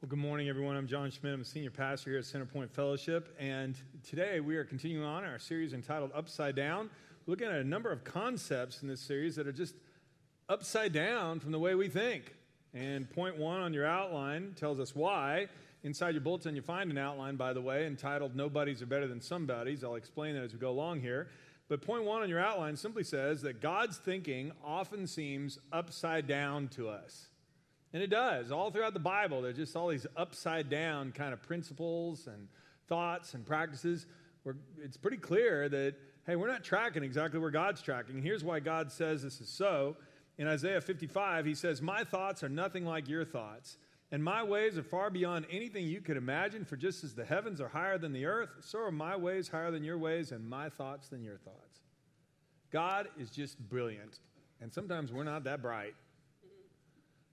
Well, good morning, everyone. I'm John Schmidt. I'm a senior pastor here at Centerpoint Fellowship. And today we are continuing on our series entitled Upside Down, We're looking at a number of concepts in this series that are just upside down from the way we think. And point one on your outline tells us why. Inside your bulletin, you find an outline, by the way, entitled Nobodies Are Better Than Somebodies. I'll explain that as we go along here. But point one on your outline simply says that God's thinking often seems upside down to us. And it does. All throughout the Bible, there's just all these upside down kind of principles and thoughts and practices where it's pretty clear that, hey, we're not tracking exactly where God's tracking. And here's why God says this is so. In Isaiah 55, he says, My thoughts are nothing like your thoughts, and my ways are far beyond anything you could imagine. For just as the heavens are higher than the earth, so are my ways higher than your ways, and my thoughts than your thoughts. God is just brilliant. And sometimes we're not that bright.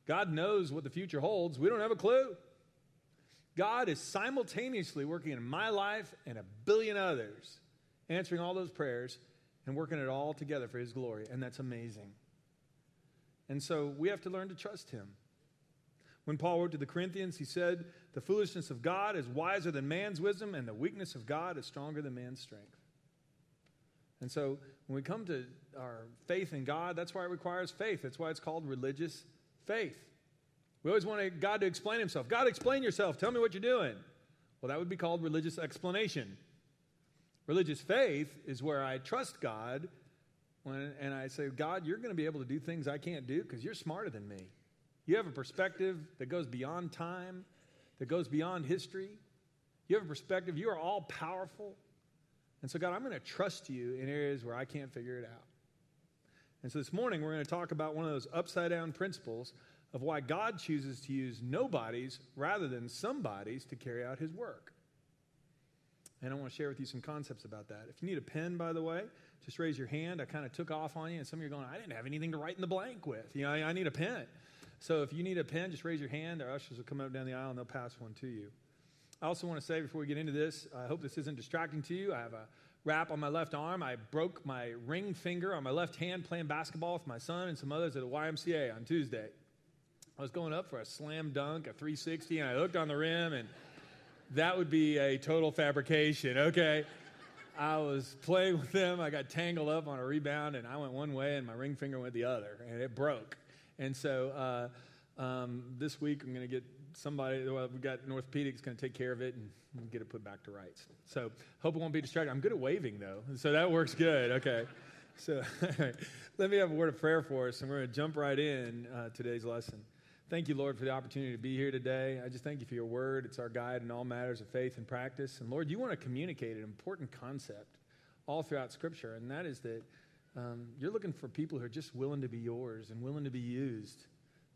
God knows what the future holds. We don't have a clue. God is simultaneously working in my life and a billion others, answering all those prayers and working it all together for His glory. And that's amazing. And so we have to learn to trust Him. When Paul wrote to the Corinthians, he said, The foolishness of God is wiser than man's wisdom, and the weakness of God is stronger than man's strength. And so when we come to our faith in God, that's why it requires faith. That's why it's called religious faith. We always want God to explain himself. God, explain yourself. Tell me what you're doing. Well, that would be called religious explanation. Religious faith is where I trust God when, and I say, God, you're going to be able to do things I can't do because you're smarter than me. You have a perspective that goes beyond time, that goes beyond history. You have a perspective, you are all powerful. And so, God, I'm going to trust you in areas where I can't figure it out. And so this morning, we're going to talk about one of those upside down principles of why God chooses to use nobodies rather than somebodies to carry out his work. And I want to share with you some concepts about that. If you need a pen, by the way, just raise your hand. I kind of took off on you, and some of you are going, I didn't have anything to write in the blank with. You know, I, I need a pen. So if you need a pen, just raise your hand. Our ushers will come up down the aisle and they'll pass one to you. I also want to say before we get into this, I hope this isn't distracting to you. I have a wrap on my left arm. I broke my ring finger on my left hand playing basketball with my son and some others at a YMCA on Tuesday. I was going up for a slam dunk, a 360, and I looked on the rim, and that would be a total fabrication, okay? I was playing with them. I got tangled up on a rebound, and I went one way, and my ring finger went the other, and it broke. And so uh, um, this week, I'm going to get somebody, well, we've got an orthopedic going to take care of it and get it put back to rights. So hope it won't be distracting. I'm good at waving, though, so that works good. Okay. So let me have a word of prayer for us, and we're going to jump right in uh, today's lesson. Thank you, Lord, for the opportunity to be here today. I just thank you for your word. It's our guide in all matters of faith and practice. And Lord, you want to communicate an important concept all throughout Scripture, and that is that um, you're looking for people who are just willing to be yours and willing to be used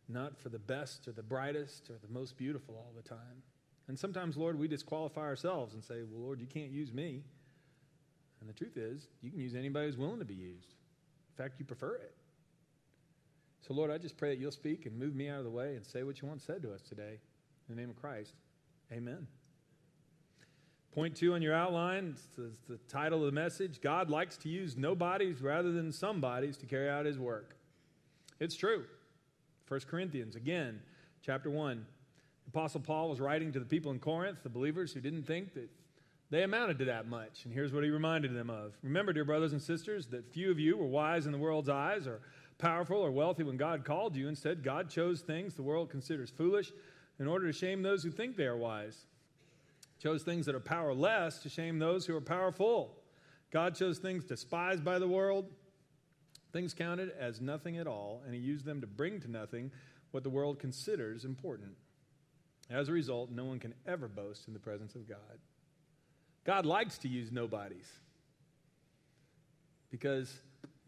not for the best or the brightest or the most beautiful all the time. And sometimes, Lord, we disqualify ourselves and say, Well, Lord, you can't use me. And the truth is, you can use anybody who's willing to be used. In fact, you prefer it. So, Lord, I just pray that you'll speak and move me out of the way and say what you want said to us today. In the name of Christ, amen. Point two on your outline, it's the title of the message God likes to use nobodies rather than somebodies to carry out his work. It's true. 1 Corinthians, again, chapter 1. Apostle Paul was writing to the people in Corinth, the believers who didn't think that they amounted to that much. And here's what he reminded them of Remember, dear brothers and sisters, that few of you were wise in the world's eyes or powerful or wealthy when God called you. Instead, God chose things the world considers foolish in order to shame those who think they are wise. Chose things that are powerless to shame those who are powerful. God chose things despised by the world Things counted as nothing at all, and he used them to bring to nothing what the world considers important. As a result, no one can ever boast in the presence of God. God likes to use nobodies because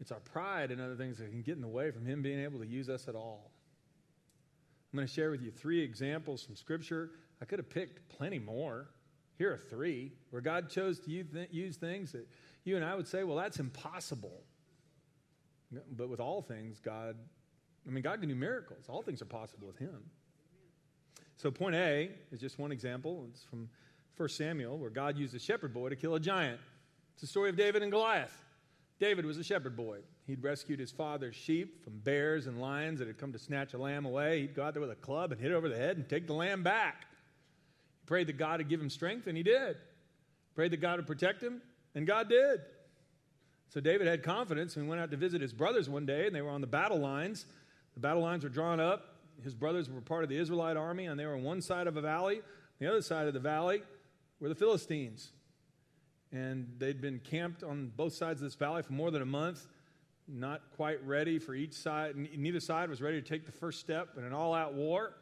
it's our pride and other things that can get in the way from him being able to use us at all. I'm going to share with you three examples from Scripture. I could have picked plenty more. Here are three where God chose to use things that you and I would say, well, that's impossible. But with all things, God, I mean, God can do miracles. All things are possible with Him. So, point A is just one example. It's from 1 Samuel, where God used a shepherd boy to kill a giant. It's the story of David and Goliath. David was a shepherd boy. He'd rescued his father's sheep from bears and lions that had come to snatch a lamb away. He'd go out there with a club and hit it over the head and take the lamb back. He prayed that God would give him strength, and he did. Prayed that God would protect him, and God did. So David had confidence and went out to visit his brothers one day, and they were on the battle lines. The battle lines were drawn up. His brothers were part of the Israelite army, and they were on one side of a valley. The other side of the valley were the Philistines. And they'd been camped on both sides of this valley for more than a month, not quite ready for each side. Neither side was ready to take the first step in an all out war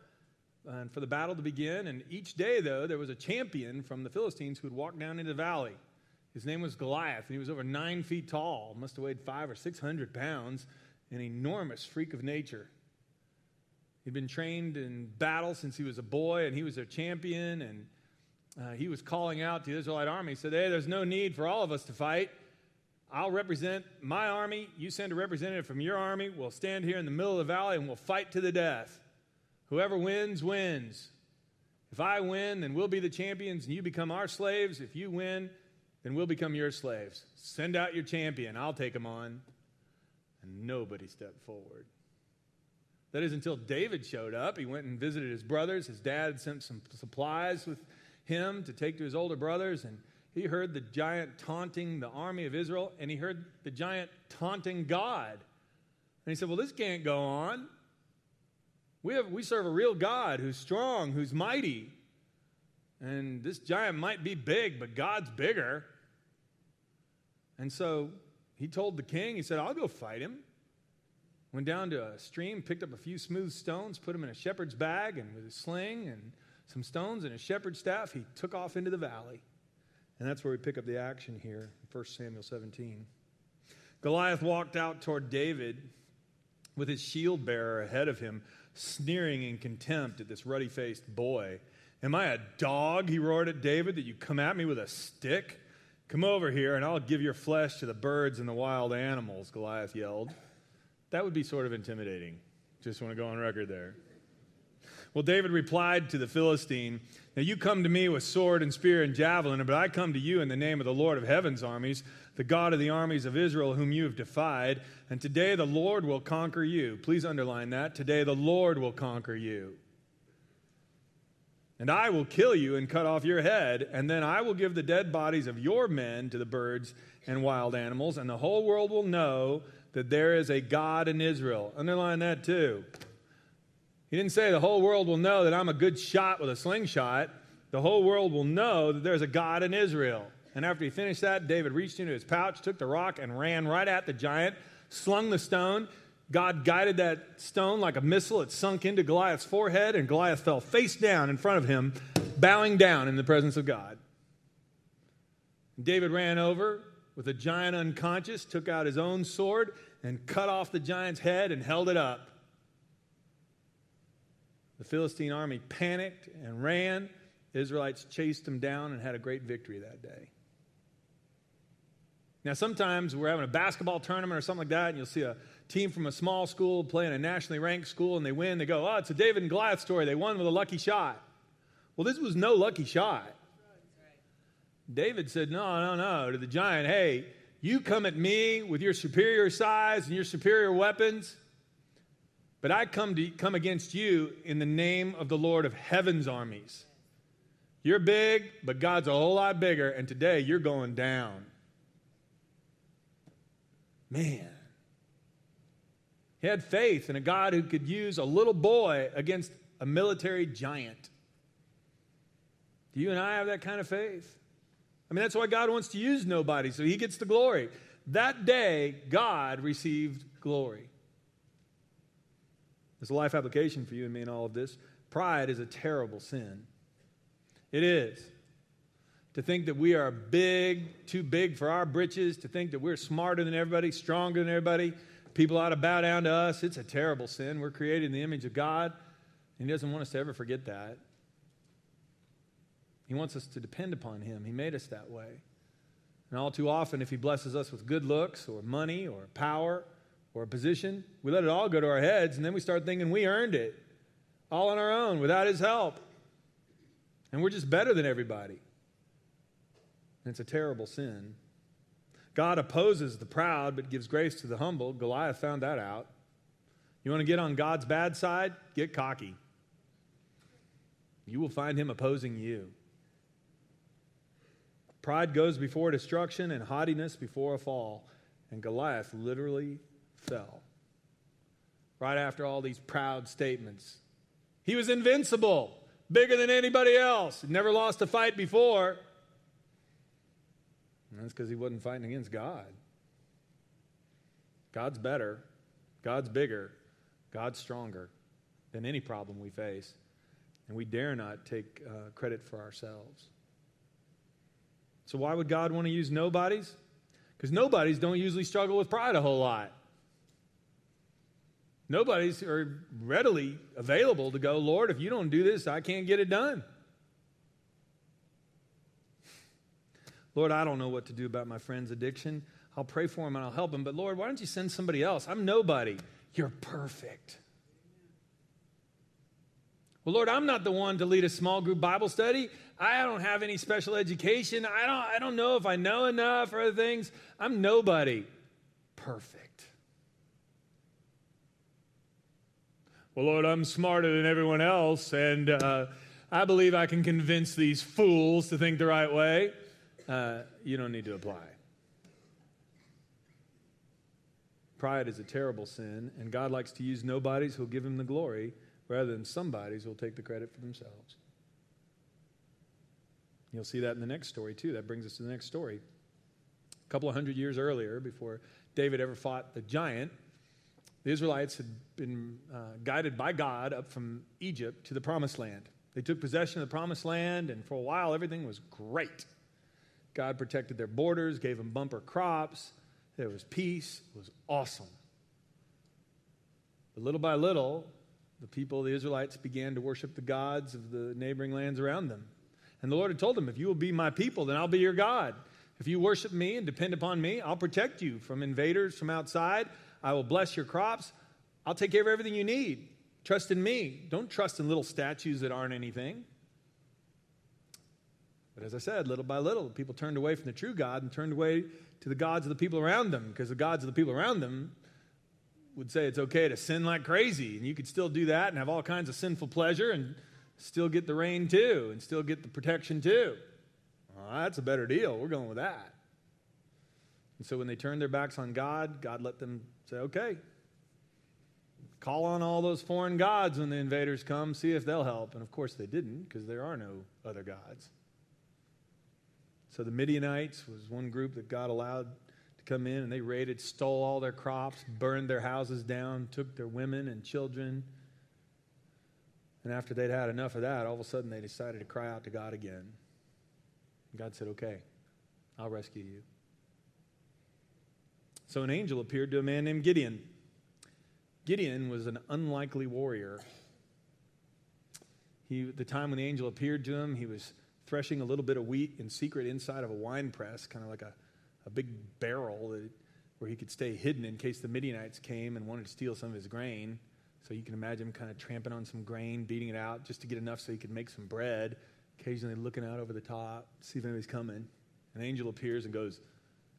and for the battle to begin. And each day, though, there was a champion from the Philistines who would walk down into the valley. His name was Goliath, and he was over nine feet tall, must have weighed five or six hundred pounds, an enormous freak of nature. He'd been trained in battle since he was a boy, and he was their champion, and uh, he was calling out to the Israelite army. He said, Hey, there's no need for all of us to fight. I'll represent my army. You send a representative from your army. We'll stand here in the middle of the valley and we'll fight to the death. Whoever wins, wins. If I win, then we'll be the champions and you become our slaves. If you win, then we'll become your slaves. Send out your champion. I'll take him on. And nobody stepped forward. That is until David showed up. He went and visited his brothers. His dad sent some supplies with him to take to his older brothers. And he heard the giant taunting the army of Israel, and he heard the giant taunting God. And he said, Well, this can't go on. We, have, we serve a real God who's strong, who's mighty. And this giant might be big, but God's bigger. And so he told the king, he said, I'll go fight him. Went down to a stream, picked up a few smooth stones, put them in a shepherd's bag, and with a sling and some stones and a shepherd's staff, he took off into the valley. And that's where we pick up the action here in 1 Samuel 17. Goliath walked out toward David with his shield bearer ahead of him, sneering in contempt at this ruddy faced boy. Am I a dog, he roared at David, that you come at me with a stick? Come over here and I'll give your flesh to the birds and the wild animals, Goliath yelled. That would be sort of intimidating. Just want to go on record there. Well, David replied to the Philistine, Now you come to me with sword and spear and javelin, but I come to you in the name of the Lord of heaven's armies, the God of the armies of Israel, whom you have defied. And today the Lord will conquer you. Please underline that. Today the Lord will conquer you. And I will kill you and cut off your head, and then I will give the dead bodies of your men to the birds and wild animals, and the whole world will know that there is a God in Israel. Underline that too. He didn't say the whole world will know that I'm a good shot with a slingshot. The whole world will know that there's a God in Israel. And after he finished that, David reached into his pouch, took the rock, and ran right at the giant, slung the stone. God guided that stone like a missile. It sunk into Goliath's forehead, and Goliath fell face down in front of him, bowing down in the presence of God. David ran over with the giant unconscious, took out his own sword, and cut off the giant's head and held it up. The Philistine army panicked and ran. The Israelites chased them down and had a great victory that day. Now, sometimes we're having a basketball tournament or something like that, and you'll see a team from a small school playing a nationally ranked school, and they win. They go, Oh, it's a David and Goliath story. They won with a lucky shot. Well, this was no lucky shot. David said, No, no, no, to the giant, Hey, you come at me with your superior size and your superior weapons, but I come to come against you in the name of the Lord of heaven's armies. You're big, but God's a whole lot bigger, and today you're going down. Man. He had faith in a God who could use a little boy against a military giant. Do you and I have that kind of faith? I mean, that's why God wants to use nobody, so he gets the glory. That day, God received glory. There's a life application for you and me in all of this. Pride is a terrible sin. It is. To think that we are big, too big for our britches, to think that we're smarter than everybody, stronger than everybody, people ought to bow down to us, it's a terrible sin. We're created in the image of God, and He doesn't want us to ever forget that. He wants us to depend upon Him. He made us that way. And all too often, if He blesses us with good looks or money or power, or a position, we let it all go to our heads, and then we start thinking we earned it all on our own without His help. And we're just better than everybody. And it's a terrible sin. God opposes the proud but gives grace to the humble. Goliath found that out. You want to get on God's bad side? Get cocky. you will find him opposing you. Pride goes before destruction and haughtiness before a fall. And Goliath literally fell. Right after all these proud statements. He was invincible, bigger than anybody else, never lost a fight before. That's because he wasn't fighting against God. God's better, God's bigger, God's stronger than any problem we face. And we dare not take uh, credit for ourselves. So, why would God want to use nobodies? Because nobodies don't usually struggle with pride a whole lot. Nobodies are readily available to go, Lord, if you don't do this, I can't get it done. Lord, I don't know what to do about my friend's addiction. I'll pray for him and I'll help him. But Lord, why don't you send somebody else? I'm nobody. You're perfect. Well, Lord, I'm not the one to lead a small group Bible study. I don't have any special education. I don't, I don't know if I know enough or other things. I'm nobody. Perfect. Well, Lord, I'm smarter than everyone else, and uh, I believe I can convince these fools to think the right way. Uh, you don't need to apply. Pride is a terrible sin, and God likes to use nobodies who'll give him the glory rather than somebodies who'll take the credit for themselves. You'll see that in the next story, too. That brings us to the next story. A couple of hundred years earlier, before David ever fought the giant, the Israelites had been uh, guided by God up from Egypt to the promised land. They took possession of the promised land, and for a while, everything was great. God protected their borders, gave them bumper crops. There was peace. It was awesome. But little by little, the people, the Israelites, began to worship the gods of the neighboring lands around them. And the Lord had told them, If you will be my people, then I'll be your God. If you worship me and depend upon me, I'll protect you from invaders from outside. I will bless your crops. I'll take care of everything you need. Trust in me. Don't trust in little statues that aren't anything. But as I said, little by little, people turned away from the true God and turned away to the gods of the people around them because the gods of the people around them would say it's okay to sin like crazy. And you could still do that and have all kinds of sinful pleasure and still get the rain too and still get the protection too. Well, that's a better deal. We're going with that. And so when they turned their backs on God, God let them say, okay, call on all those foreign gods when the invaders come, see if they'll help. And of course they didn't because there are no other gods. So the Midianites was one group that God allowed to come in and they raided, stole all their crops, burned their houses down, took their women and children. And after they'd had enough of that, all of a sudden they decided to cry out to God again. God said, Okay, I'll rescue you. So an angel appeared to a man named Gideon. Gideon was an unlikely warrior. He, the time when the angel appeared to him, he was threshing a little bit of wheat in secret inside of a wine press, kind of like a, a big barrel that, where he could stay hidden in case the Midianites came and wanted to steal some of his grain. So you can imagine him kind of tramping on some grain, beating it out just to get enough so he could make some bread, occasionally looking out over the top, see if anybody's coming. An angel appears and goes,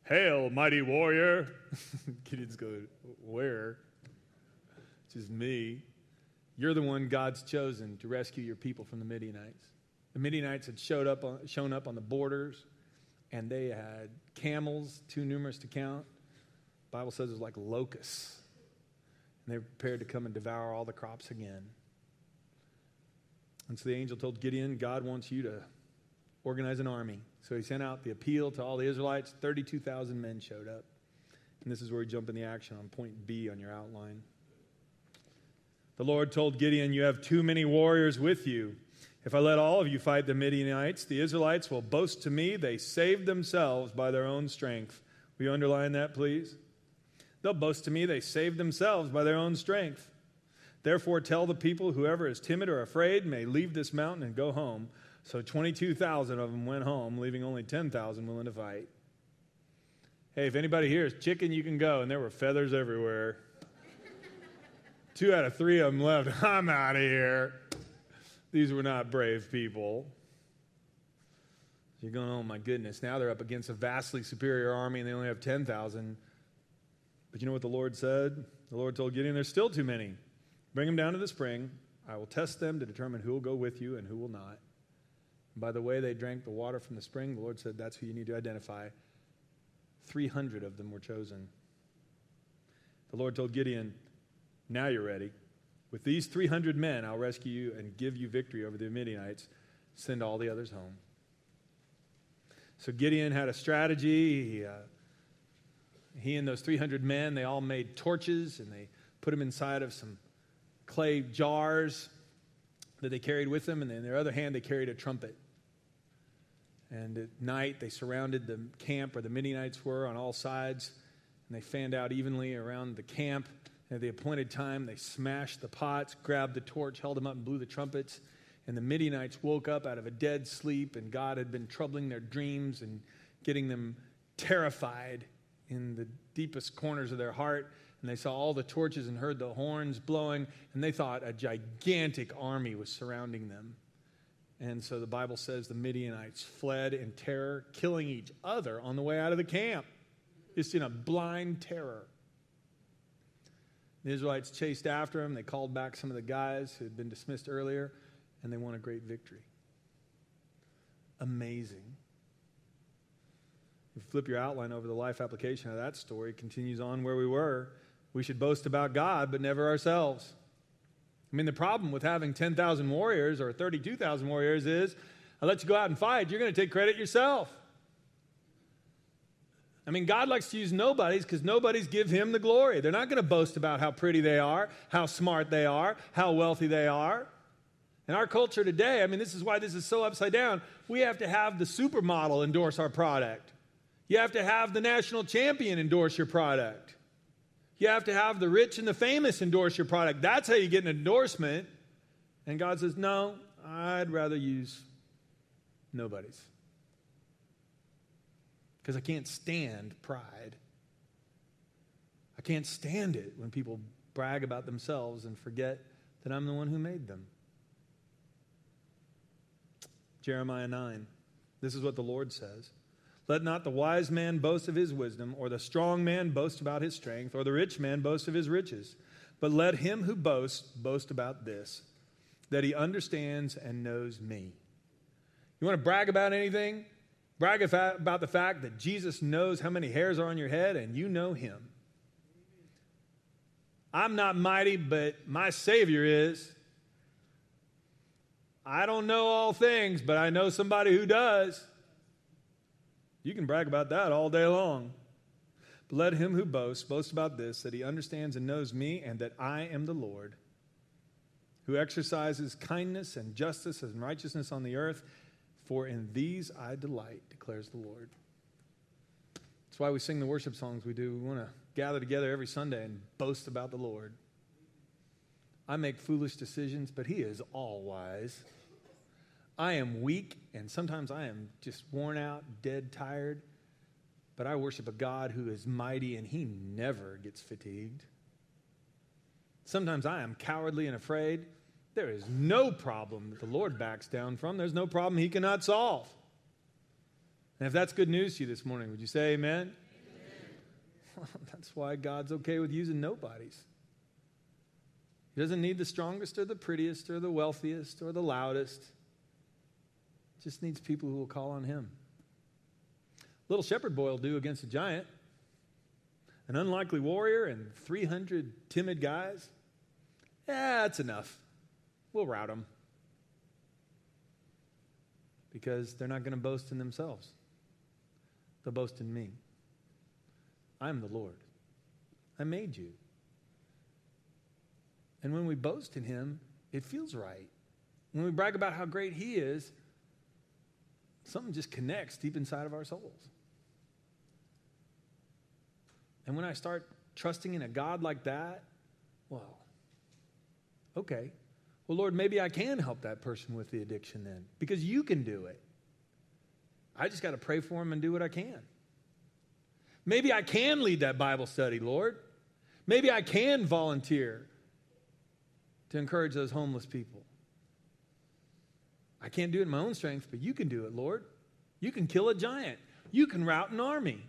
Hail, mighty warrior. Gideon's going, Where? It's just me. You're the one God's chosen to rescue your people from the Midianites. The Midianites had showed up on, shown up on the borders, and they had camels, too numerous to count. The Bible says it was like locusts. And they were prepared to come and devour all the crops again. And so the angel told Gideon, God wants you to organize an army. So he sent out the appeal to all the Israelites. 32,000 men showed up. And this is where we jump in the action on point B on your outline. The Lord told Gideon, You have too many warriors with you. If I let all of you fight the Midianites, the Israelites will boast to me they saved themselves by their own strength. Will you underline that, please? They'll boast to me they saved themselves by their own strength. Therefore, tell the people whoever is timid or afraid may leave this mountain and go home. So 22,000 of them went home, leaving only 10,000 willing to fight. Hey, if anybody here is chicken, you can go. And there were feathers everywhere. Two out of three of them left. I'm out of here. These were not brave people. You're going, oh my goodness, now they're up against a vastly superior army and they only have 10,000. But you know what the Lord said? The Lord told Gideon, there's still too many. Bring them down to the spring, I will test them to determine who will go with you and who will not. And by the way they drank the water from the spring, the Lord said, That's who you need to identify. 300 of them were chosen. The Lord told Gideon, Now you're ready. With these 300 men, I'll rescue you and give you victory over the Midianites. Send all the others home. So Gideon had a strategy. He, uh, he and those 300 men, they all made torches and they put them inside of some clay jars that they carried with them. And in their other hand, they carried a trumpet. And at night, they surrounded the camp where the Midianites were on all sides. And they fanned out evenly around the camp. At the appointed time, they smashed the pots, grabbed the torch, held them up, and blew the trumpets. And the Midianites woke up out of a dead sleep, and God had been troubling their dreams and getting them terrified in the deepest corners of their heart. And they saw all the torches and heard the horns blowing, and they thought a gigantic army was surrounding them. And so the Bible says the Midianites fled in terror, killing each other on the way out of the camp, just in a blind terror. The Israelites chased after him. They called back some of the guys who had been dismissed earlier, and they won a great victory. Amazing. If you flip your outline over the life application of that story, continues on where we were. We should boast about God, but never ourselves. I mean, the problem with having 10,000 warriors or 32,000 warriors is I let you go out and fight, you're going to take credit yourself. I mean, God likes to use nobodies because nobodies give him the glory. They're not going to boast about how pretty they are, how smart they are, how wealthy they are. In our culture today, I mean, this is why this is so upside down. We have to have the supermodel endorse our product. You have to have the national champion endorse your product. You have to have the rich and the famous endorse your product. That's how you get an endorsement. And God says, No, I'd rather use nobody's. Because I can't stand pride. I can't stand it when people brag about themselves and forget that I'm the one who made them. Jeremiah 9. This is what the Lord says. Let not the wise man boast of his wisdom, or the strong man boast about his strength, or the rich man boast of his riches. But let him who boasts boast about this, that he understands and knows me. You want to brag about anything? Brag about the fact that Jesus knows how many hairs are on your head and you know him. I'm not mighty, but my Savior is. I don't know all things, but I know somebody who does. You can brag about that all day long. But let him who boasts boast about this that he understands and knows me, and that I am the Lord, who exercises kindness and justice and righteousness on the earth. For in these I delight, declares the Lord. That's why we sing the worship songs we do. We want to gather together every Sunday and boast about the Lord. I make foolish decisions, but He is all wise. I am weak, and sometimes I am just worn out, dead, tired. But I worship a God who is mighty, and He never gets fatigued. Sometimes I am cowardly and afraid. There is no problem that the Lord backs down from. There's no problem He cannot solve. And if that's good news to you this morning, would you say amen? amen. that's why God's okay with using nobodies. He doesn't need the strongest or the prettiest or the wealthiest or the loudest. Just needs people who will call on him. Little shepherd boy will do against a giant. An unlikely warrior and 300 timid guys. Yeah, that's enough. We'll rout them. Because they're not going to boast in themselves, they'll boast in me. I'm the Lord. I made you. And when we boast in Him, it feels right. When we brag about how great He is, something just connects deep inside of our souls. And when I start trusting in a God like that, well, okay. Well, Lord, maybe I can help that person with the addiction then because you can do it. I just got to pray for him and do what I can. Maybe I can lead that Bible study, Lord. Maybe I can volunteer to encourage those homeless people. I can't do it in my own strength, but you can do it, Lord. You can kill a giant. You can rout an army.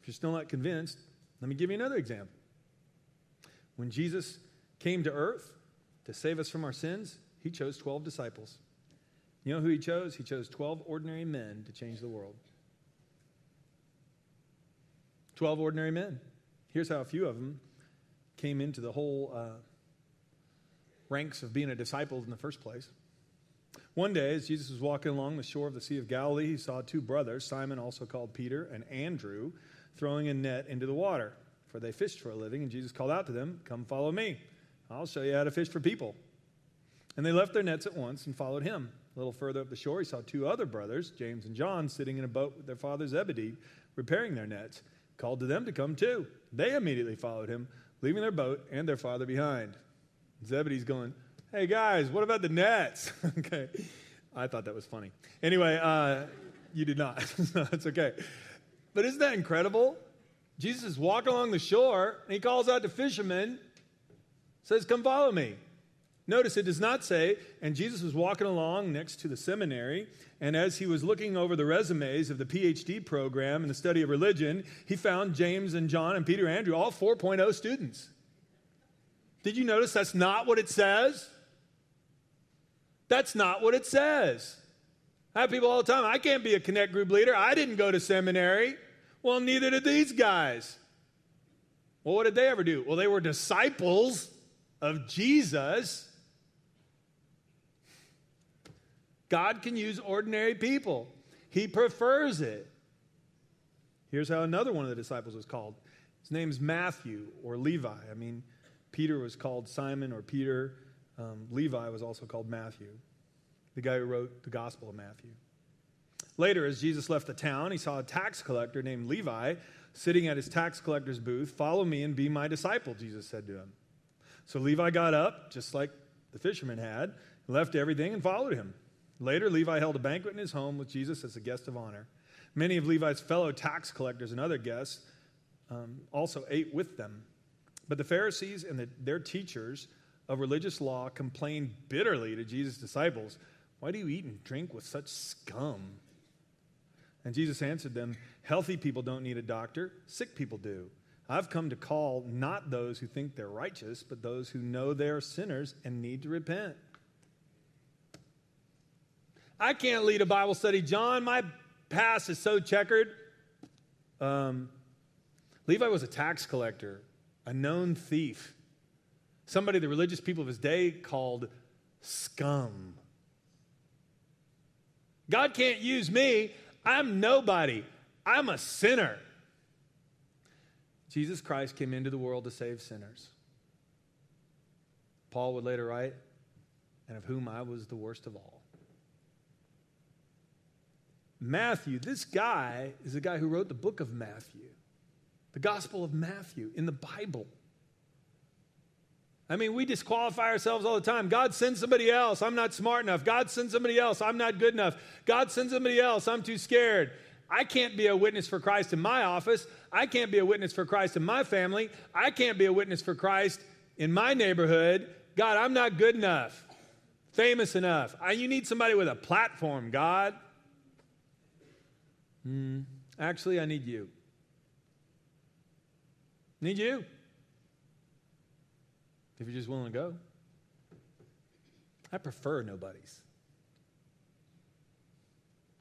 If you're still not convinced, let me give you another example. When Jesus came to earth to save us from our sins, he chose 12 disciples. You know who he chose? He chose 12 ordinary men to change the world. 12 ordinary men. Here's how a few of them came into the whole uh, ranks of being a disciple in the first place. One day, as Jesus was walking along the shore of the Sea of Galilee, he saw two brothers, Simon, also called Peter, and Andrew, throwing a net into the water, for they fished for a living. And Jesus called out to them, Come follow me. I'll show you how to fish for people. And they left their nets at once and followed him. A little further up the shore, he saw two other brothers, James and John, sitting in a boat with their father Zebedee, repairing their nets. Called to them to come too. They immediately followed him, leaving their boat and their father behind. Zebedee's going, Hey guys, what about the nets? okay. I thought that was funny. Anyway, uh, you did not. That's okay. But isn't that incredible? Jesus is walking along the shore and he calls out to fishermen, says, Come follow me. Notice it does not say, and Jesus was walking along next to the seminary, and as he was looking over the resumes of the PhD program in the study of religion, he found James and John and Peter and Andrew, all 4.0 students. Did you notice that's not what it says? That's not what it says. I have people all the time, I can't be a connect group leader. I didn't go to seminary. Well, neither did these guys. Well, what did they ever do? Well, they were disciples of Jesus. God can use ordinary people, He prefers it. Here's how another one of the disciples was called. His name's Matthew or Levi. I mean, Peter was called Simon or Peter. Um, Levi was also called Matthew, the guy who wrote the Gospel of Matthew. Later, as Jesus left the town, he saw a tax collector named Levi sitting at his tax collector's booth. Follow me and be my disciple, Jesus said to him. So Levi got up, just like the fisherman had, left everything and followed him. Later, Levi held a banquet in his home with Jesus as a guest of honor. Many of Levi's fellow tax collectors and other guests um, also ate with them. But the Pharisees and the, their teachers of religious law complained bitterly to Jesus' disciples, Why do you eat and drink with such scum? And Jesus answered them, Healthy people don't need a doctor, sick people do. I've come to call not those who think they're righteous, but those who know they're sinners and need to repent. I can't lead a Bible study. John, my past is so checkered. Um, Levi was a tax collector, a known thief somebody the religious people of his day called scum. God can't use me. I'm nobody. I'm a sinner. Jesus Christ came into the world to save sinners. Paul would later write, and of whom I was the worst of all. Matthew, this guy is the guy who wrote the book of Matthew, the Gospel of Matthew in the Bible. I mean, we disqualify ourselves all the time. God sends somebody else. I'm not smart enough. God sends somebody else. I'm not good enough. God sends somebody else. I'm too scared. I can't be a witness for Christ in my office. I can't be a witness for Christ in my family. I can't be a witness for Christ in my neighborhood. God, I'm not good enough, famous enough. I, you need somebody with a platform, God. Mm, actually, I need you. Need you if you're just willing to go. I prefer nobodies.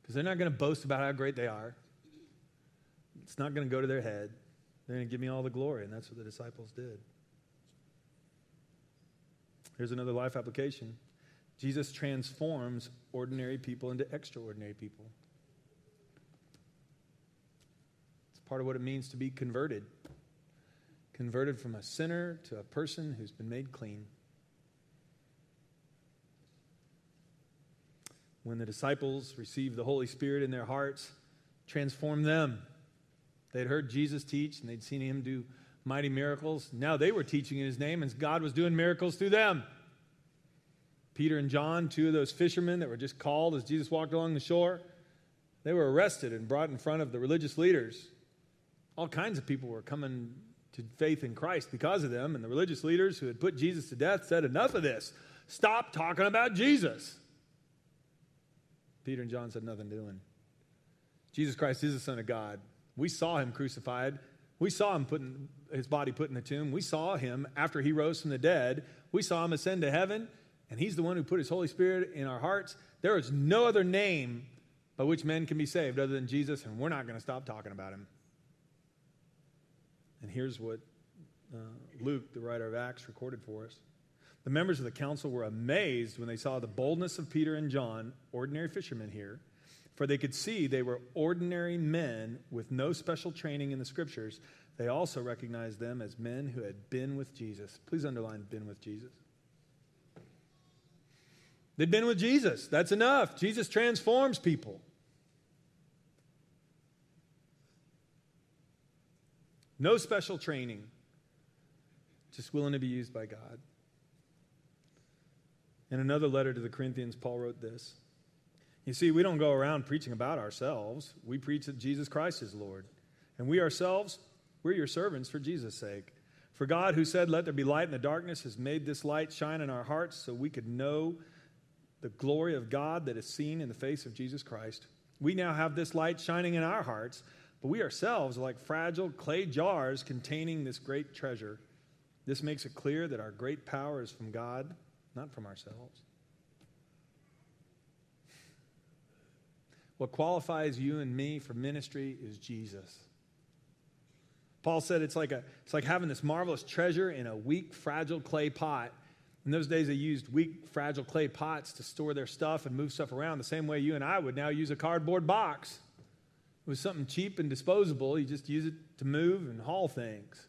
Because they're not going to boast about how great they are. It's not going to go to their head. They're going to give me all the glory, and that's what the disciples did. Here's another life application Jesus transforms ordinary people into extraordinary people. It's part of what it means to be converted converted from a sinner to a person who's been made clean. When the disciples received the Holy Spirit in their hearts, transformed them. They'd heard Jesus teach and they'd seen him do mighty miracles. Now they were teaching in his name, and God was doing miracles through them. Peter and John, two of those fishermen that were just called as Jesus walked along the shore, they were arrested and brought in front of the religious leaders. All kinds of people were coming to faith in Christ because of them. And the religious leaders who had put Jesus to death said, Enough of this. Stop talking about Jesus. Peter and John said, Nothing doing. Jesus Christ is the Son of God. We saw him crucified. We saw him putting his body put in the tomb. We saw him after he rose from the dead. We saw him ascend to heaven, and he's the one who put his Holy Spirit in our hearts. There is no other name by which men can be saved other than Jesus, and we're not going to stop talking about him. And here's what uh, Luke, the writer of Acts, recorded for us. The members of the council were amazed when they saw the boldness of Peter and John, ordinary fishermen here, for they could see they were ordinary men with no special training in the scriptures. They also recognized them as men who had been with Jesus. Please underline been with Jesus. They'd been with Jesus. That's enough. Jesus transforms people. No special training, just willing to be used by God. In another letter to the Corinthians, Paul wrote this You see, we don't go around preaching about ourselves, we preach that Jesus Christ is Lord. And we ourselves, we're your servants for Jesus' sake. For God, who said, Let there be light in the darkness, has made this light shine in our hearts so we could know the glory of God that is seen in the face of Jesus Christ. We now have this light shining in our hearts, but we ourselves are like fragile clay jars containing this great treasure. This makes it clear that our great power is from God, not from ourselves. What qualifies you and me for ministry is Jesus. Paul said it's like, a, it's like having this marvelous treasure in a weak, fragile clay pot. In those days, they used weak, fragile clay pots to store their stuff and move stuff around the same way you and I would now use a cardboard box. It was something cheap and disposable. You just use it to move and haul things.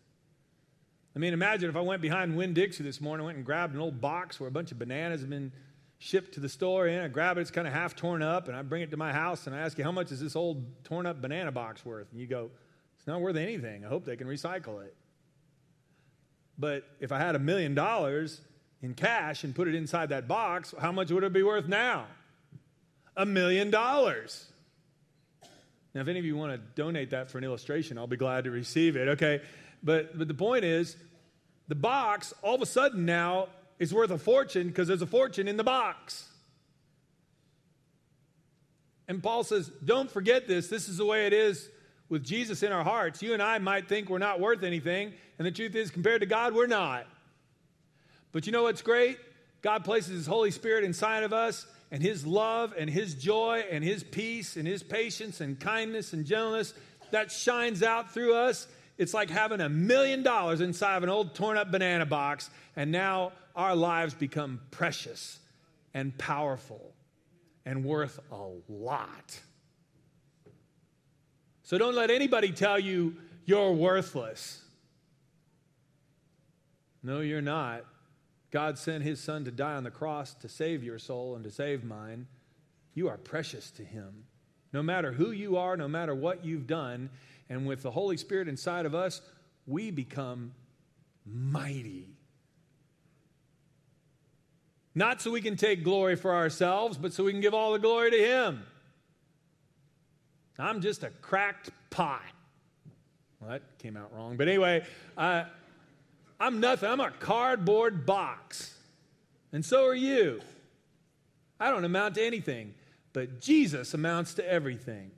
I mean, imagine if I went behind Winn Dixie this morning, went and grabbed an old box where a bunch of bananas have been shipped to the store, and I grab it, it's kind of half torn up, and I bring it to my house, and I ask you, how much is this old torn up banana box worth? And you go, it's not worth anything. I hope they can recycle it. But if I had a million dollars in cash and put it inside that box, how much would it be worth now? A million dollars. Now, if any of you want to donate that for an illustration, I'll be glad to receive it, okay? But, but the point is, the box all of a sudden now is worth a fortune because there's a fortune in the box. And Paul says, don't forget this. This is the way it is with Jesus in our hearts. You and I might think we're not worth anything, and the truth is, compared to God, we're not. But you know what's great? God places His Holy Spirit inside of us, and His love and His joy and His peace and His patience and kindness and gentleness that shines out through us. It's like having a million dollars inside of an old torn up banana box, and now our lives become precious and powerful and worth a lot. So don't let anybody tell you you're worthless. No, you're not. God sent his son to die on the cross to save your soul and to save mine. You are precious to him. No matter who you are, no matter what you've done, and with the Holy Spirit inside of us, we become mighty. Not so we can take glory for ourselves, but so we can give all the glory to him. I'm just a cracked pot. Well, that came out wrong. But anyway, uh, I'm nothing. I'm a cardboard box. And so are you. I don't amount to anything, but Jesus amounts to everything.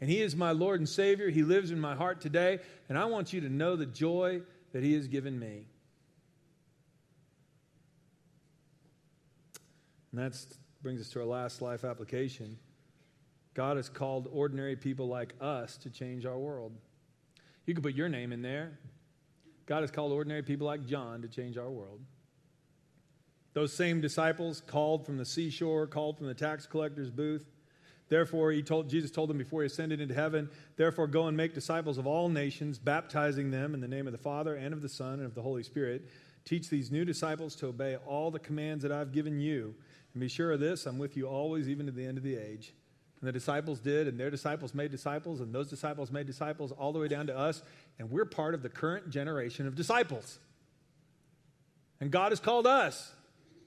And He is my Lord and Savior. He lives in my heart today, and I want you to know the joy that He has given me. And that brings us to our last life application. God has called ordinary people like us to change our world. You can put your name in there. God has called ordinary people like John to change our world. Those same disciples called from the seashore, called from the tax collector's booth. Therefore, he told, Jesus told them before he ascended into heaven, Therefore, go and make disciples of all nations, baptizing them in the name of the Father and of the Son and of the Holy Spirit. Teach these new disciples to obey all the commands that I've given you. And be sure of this I'm with you always, even to the end of the age. And the disciples did, and their disciples made disciples, and those disciples made disciples all the way down to us, and we're part of the current generation of disciples. And God has called us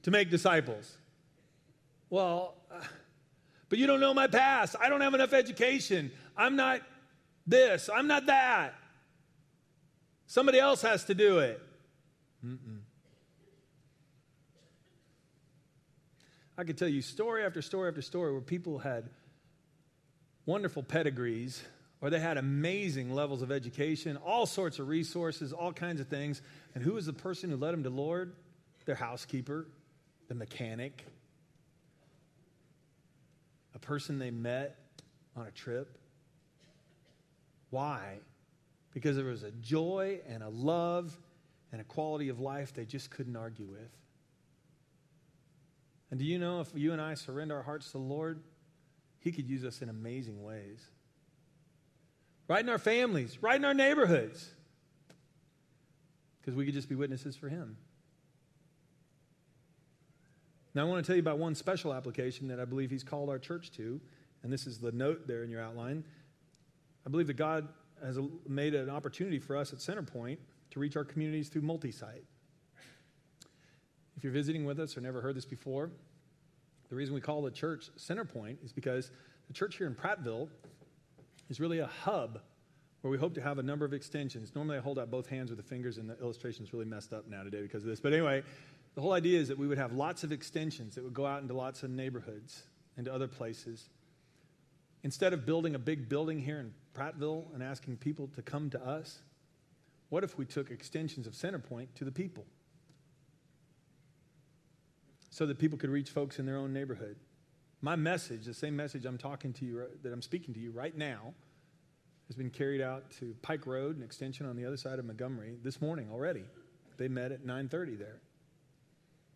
to make disciples. Well, uh, but you don't know my past. I don't have enough education. I'm not this. I'm not that. Somebody else has to do it. Mm-mm. I could tell you story after story after story where people had wonderful pedigrees or they had amazing levels of education, all sorts of resources, all kinds of things. And who was the person who led them to Lord? Their housekeeper, the mechanic, person they met on a trip. Why? Because there was a joy and a love and a quality of life they just couldn't argue with. And do you know if you and I surrender our hearts to the Lord, He could use us in amazing ways. Right in our families, right in our neighborhoods. Because we could just be witnesses for Him. Now, I want to tell you about one special application that I believe He's called our church to, and this is the note there in your outline. I believe that God has made an opportunity for us at Centerpoint to reach our communities through multi site. If you're visiting with us or never heard this before, the reason we call the church Centerpoint is because the church here in Prattville is really a hub where we hope to have a number of extensions. Normally, I hold out both hands with the fingers, and the illustration is really messed up now today because of this. But anyway, the whole idea is that we would have lots of extensions that would go out into lots of neighborhoods, into other places. Instead of building a big building here in Prattville and asking people to come to us, what if we took extensions of Centerpoint to the people? So that people could reach folks in their own neighborhood. My message, the same message I'm talking to you, that I'm speaking to you right now, has been carried out to Pike Road, an extension on the other side of Montgomery, this morning already. They met at 9:30 there.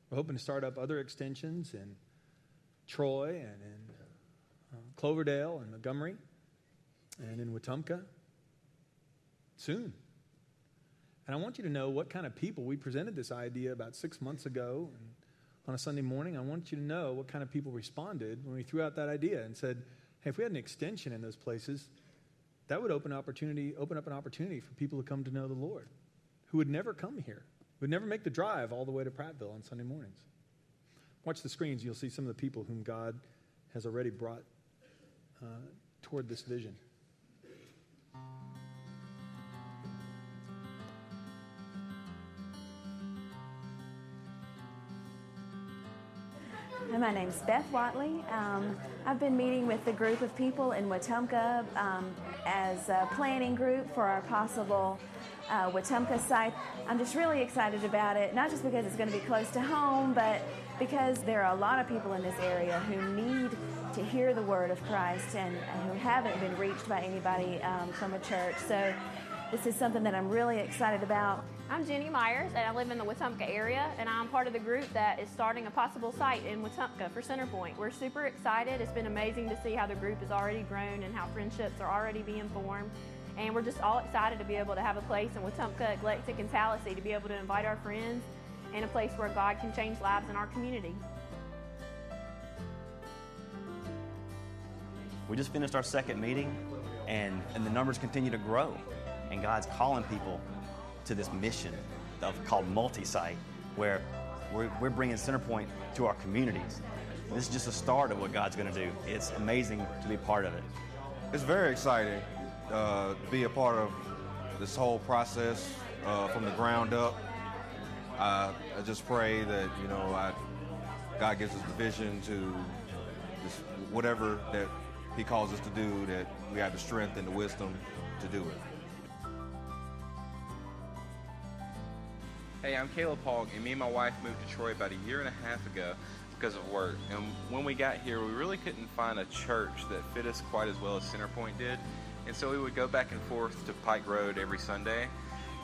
We're hoping to start up other extensions in Troy and in uh, Cloverdale and Montgomery and in Wetumpka soon. And I want you to know what kind of people we presented this idea about six months ago and on a Sunday morning. I want you to know what kind of people responded when we threw out that idea and said, hey, if we had an extension in those places, that would open opportunity, open up an opportunity for people to come to know the Lord who would never come here, would never make the drive all the way to Prattville on Sunday mornings. Watch the screens, you'll see some of the people whom God has already brought uh, toward this vision. Hi, my name's Beth Watley. Um, I've been meeting with a group of people in Wetumpka um, as a planning group for our possible uh, Wetumpka site. I'm just really excited about it, not just because it's going to be close to home, but because there are a lot of people in this area who need to hear the word of Christ and, and who haven't been reached by anybody um, from a church. So this is something that I'm really excited about. I'm Jenny Myers, and I live in the Wetumpka area, and I'm part of the group that is starting a possible site in Wetumpka for Centerpoint. We're super excited. It's been amazing to see how the group has already grown and how friendships are already being formed. And we're just all excited to be able to have a place in Wetumpka, Eclectic, and Tallassee to be able to invite our friends and a place where God can change lives in our community. We just finished our second meeting, and, and the numbers continue to grow and God's calling people to this mission of, called multi-site, where we're, we're bringing Centerpoint to our communities. This is just a start of what God's going to do. It's amazing to be part of it. It's very exciting uh, be a part of this whole process uh, from the ground up. I, I just pray that you know I, God gives us the vision to just whatever that He calls us to do. That we have the strength and the wisdom to do it. Hey, I'm Caleb Hogg, and me and my wife moved to Troy about a year and a half ago because of work. And when we got here, we really couldn't find a church that fit us quite as well as Centerpoint did. And so we would go back and forth to Pike Road every Sunday.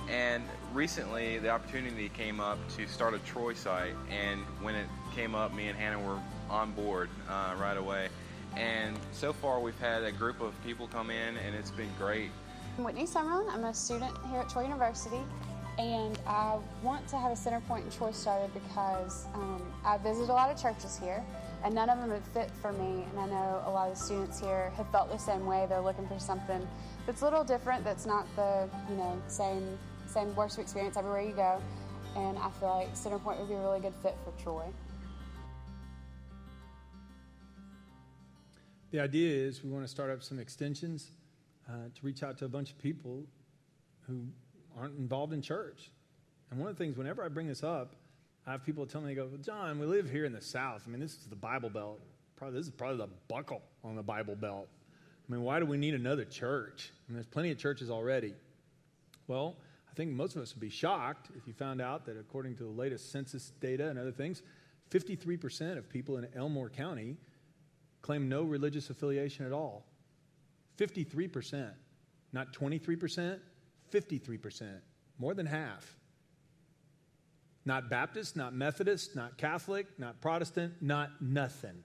And recently, the opportunity came up to start a Troy site. And when it came up, me and Hannah were on board uh, right away. And so far, we've had a group of people come in, and it's been great. I'm Whitney Summerlin. I'm a student here at Troy University. And I want to have a Centerpoint in Troy started because um, I visit a lot of churches here, and none of them have fit for me. And I know a lot of the students here have felt the same way. They're looking for something that's a little different. That's not the you know same same worship experience everywhere you go. And I feel like Centerpoint would be a really good fit for Troy. The idea is we want to start up some extensions uh, to reach out to a bunch of people who aren't involved in church. And one of the things, whenever I bring this up, I have people tell me, they go, well, John, we live here in the South. I mean, this is the Bible Belt. Probably, this is probably the buckle on the Bible Belt. I mean, why do we need another church? I mean, there's plenty of churches already. Well, I think most of us would be shocked if you found out that according to the latest census data and other things, 53% of people in Elmore County claim no religious affiliation at all. 53%. Not 23%, 53%. More than half. Not Baptist, not Methodist, not Catholic, not Protestant, not nothing.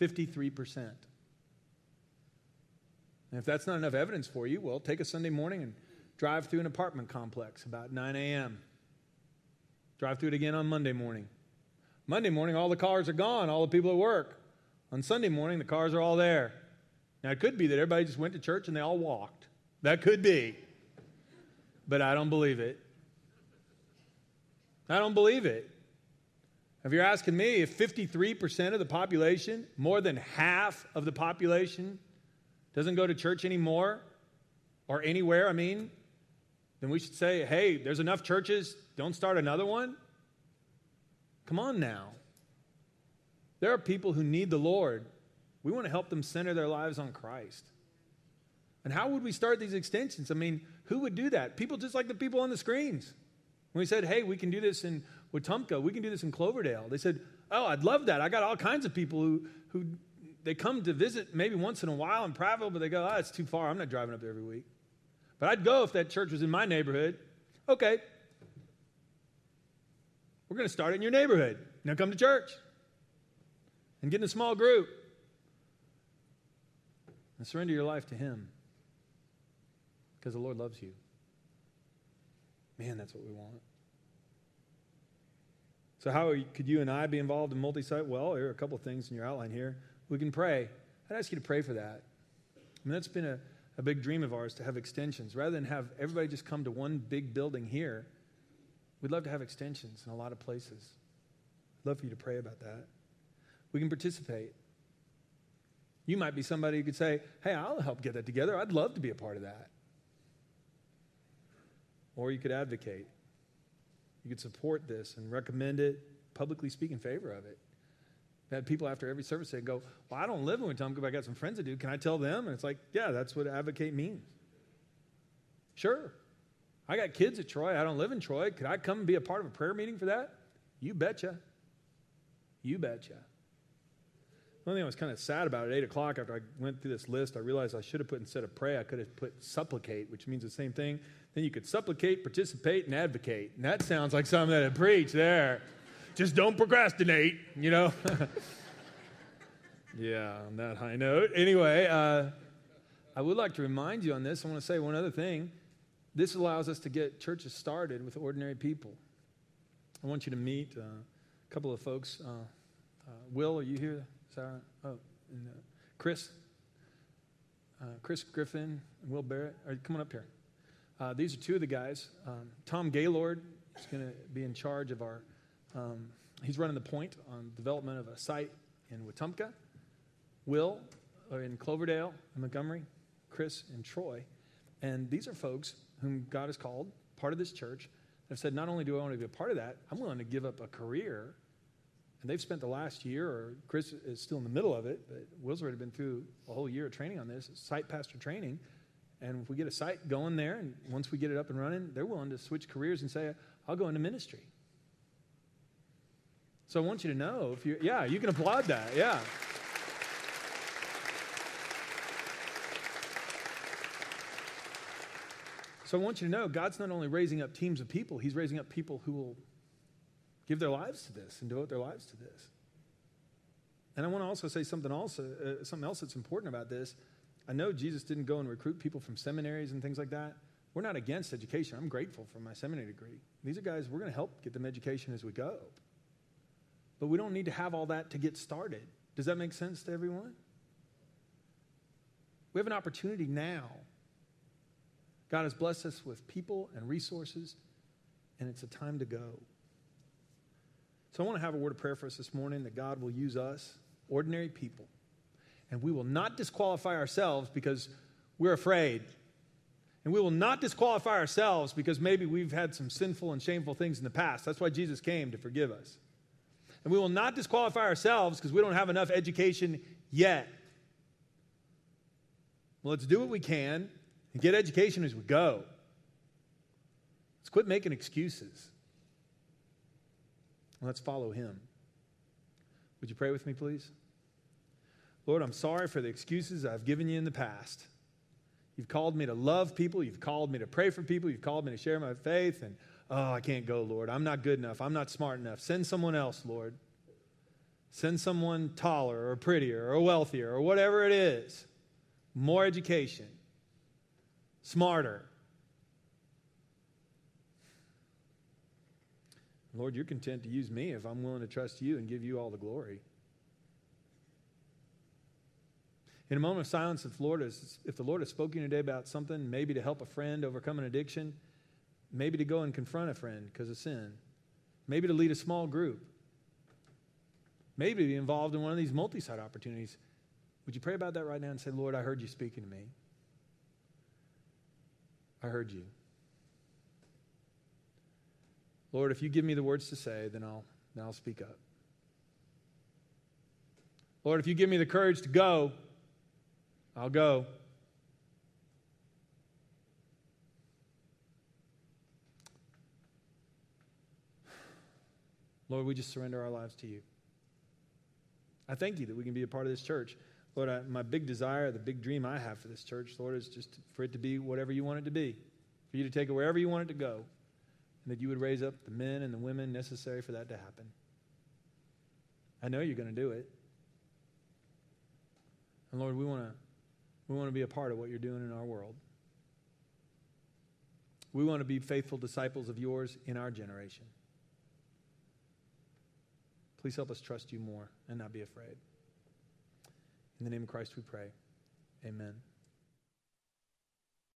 53%. And if that's not enough evidence for you, well, take a Sunday morning and drive through an apartment complex about 9 a.m. Drive through it again on Monday morning. Monday morning, all the cars are gone, all the people at work. On Sunday morning, the cars are all there. Now, it could be that everybody just went to church and they all walked. That could be. But I don't believe it. I don't believe it. If you're asking me if 53% of the population, more than half of the population, doesn't go to church anymore or anywhere, I mean, then we should say, hey, there's enough churches, don't start another one. Come on now. There are people who need the Lord. We want to help them center their lives on Christ. And how would we start these extensions? I mean, who would do that? People just like the people on the screens. When we said, hey, we can do this in Wetumpka, we can do this in Cloverdale, they said, oh, I'd love that. I got all kinds of people who, who they come to visit maybe once in a while in Prattville, but they go, oh, it's too far. I'm not driving up there every week. But I'd go if that church was in my neighborhood. Okay. We're going to start in your neighborhood. Now come to church and get in a small group and surrender your life to Him because the Lord loves you. Man, that's what we want. So, how could you and I be involved in multi site? Well, there are a couple of things in your outline here. We can pray. I'd ask you to pray for that. I mean, that's been a, a big dream of ours to have extensions. Rather than have everybody just come to one big building here, we'd love to have extensions in a lot of places. I'd love for you to pray about that. We can participate. You might be somebody who could say, Hey, I'll help get that together. I'd love to be a part of that. Or you could advocate. You could support this and recommend it, publicly speak in favor of it. I had people after every service say, go, Well, I don't live in Wetumpka, but I got some friends that do. Can I tell them? And it's like, Yeah, that's what advocate means. Sure. I got kids at Troy. I don't live in Troy. Could I come and be a part of a prayer meeting for that? You betcha. You betcha. One thing I was kind of sad about at 8 o'clock after I went through this list, I realized I should have put instead of pray, I could have put supplicate, which means the same thing. Then you could supplicate, participate, and advocate. And that sounds like something that I preach there. Just don't procrastinate, you know? yeah, on that high note. Anyway, uh, I would like to remind you on this. I want to say one other thing. This allows us to get churches started with ordinary people. I want you to meet uh, a couple of folks. Uh, uh Will, are you here? Sarah? Oh, and, uh, Chris? Uh, Chris Griffin and Will Barrett. Are coming up here? These are two of the guys. Um, Tom Gaylord is going to be in charge of our um, he's running the point on development of a site in Wetumpka. Will in Cloverdale and Montgomery, Chris and Troy. And these are folks whom God has called, part of this church, have said, not only do I want to be a part of that, I'm willing to give up a career. And they've spent the last year, or Chris is still in the middle of it, but Will's already been through a whole year of training on this, site pastor training. And if we get a site going there, and once we get it up and running, they're willing to switch careers and say, I'll go into ministry. So I want you to know if you yeah, you can applaud that. Yeah. So I want you to know God's not only raising up teams of people, He's raising up people who will give their lives to this and devote their lives to this. And I want to also say something else, uh, something else that's important about this. I know Jesus didn't go and recruit people from seminaries and things like that. We're not against education. I'm grateful for my seminary degree. These are guys, we're going to help get them education as we go. But we don't need to have all that to get started. Does that make sense to everyone? We have an opportunity now. God has blessed us with people and resources, and it's a time to go. So I want to have a word of prayer for us this morning that God will use us, ordinary people, and we will not disqualify ourselves because we're afraid. And we will not disqualify ourselves because maybe we've had some sinful and shameful things in the past. That's why Jesus came to forgive us. And we will not disqualify ourselves because we don't have enough education yet. Well, let's do what we can and get education as we go. Let's quit making excuses. Let's follow him. Would you pray with me, please? Lord, I'm sorry for the excuses I've given you in the past. You've called me to love people. You've called me to pray for people. You've called me to share my faith. And, oh, I can't go, Lord. I'm not good enough. I'm not smart enough. Send someone else, Lord. Send someone taller or prettier or wealthier or whatever it is. More education. Smarter. Lord, you're content to use me if I'm willing to trust you and give you all the glory. In a moment of silence, if, Lord has, if the Lord has spoken today about something, maybe to help a friend overcome an addiction, maybe to go and confront a friend because of sin, maybe to lead a small group, maybe to be involved in one of these multi site opportunities, would you pray about that right now and say, Lord, I heard you speaking to me? I heard you. Lord, if you give me the words to say, then I'll, then I'll speak up. Lord, if you give me the courage to go, I'll go. Lord, we just surrender our lives to you. I thank you that we can be a part of this church. Lord, I, my big desire, the big dream I have for this church, Lord, is just for it to be whatever you want it to be, for you to take it wherever you want it to go, and that you would raise up the men and the women necessary for that to happen. I know you're going to do it. And Lord, we want to we want to be a part of what you're doing in our world. We want to be faithful disciples of yours in our generation. Please help us trust you more and not be afraid. In the name of Christ we pray. Amen.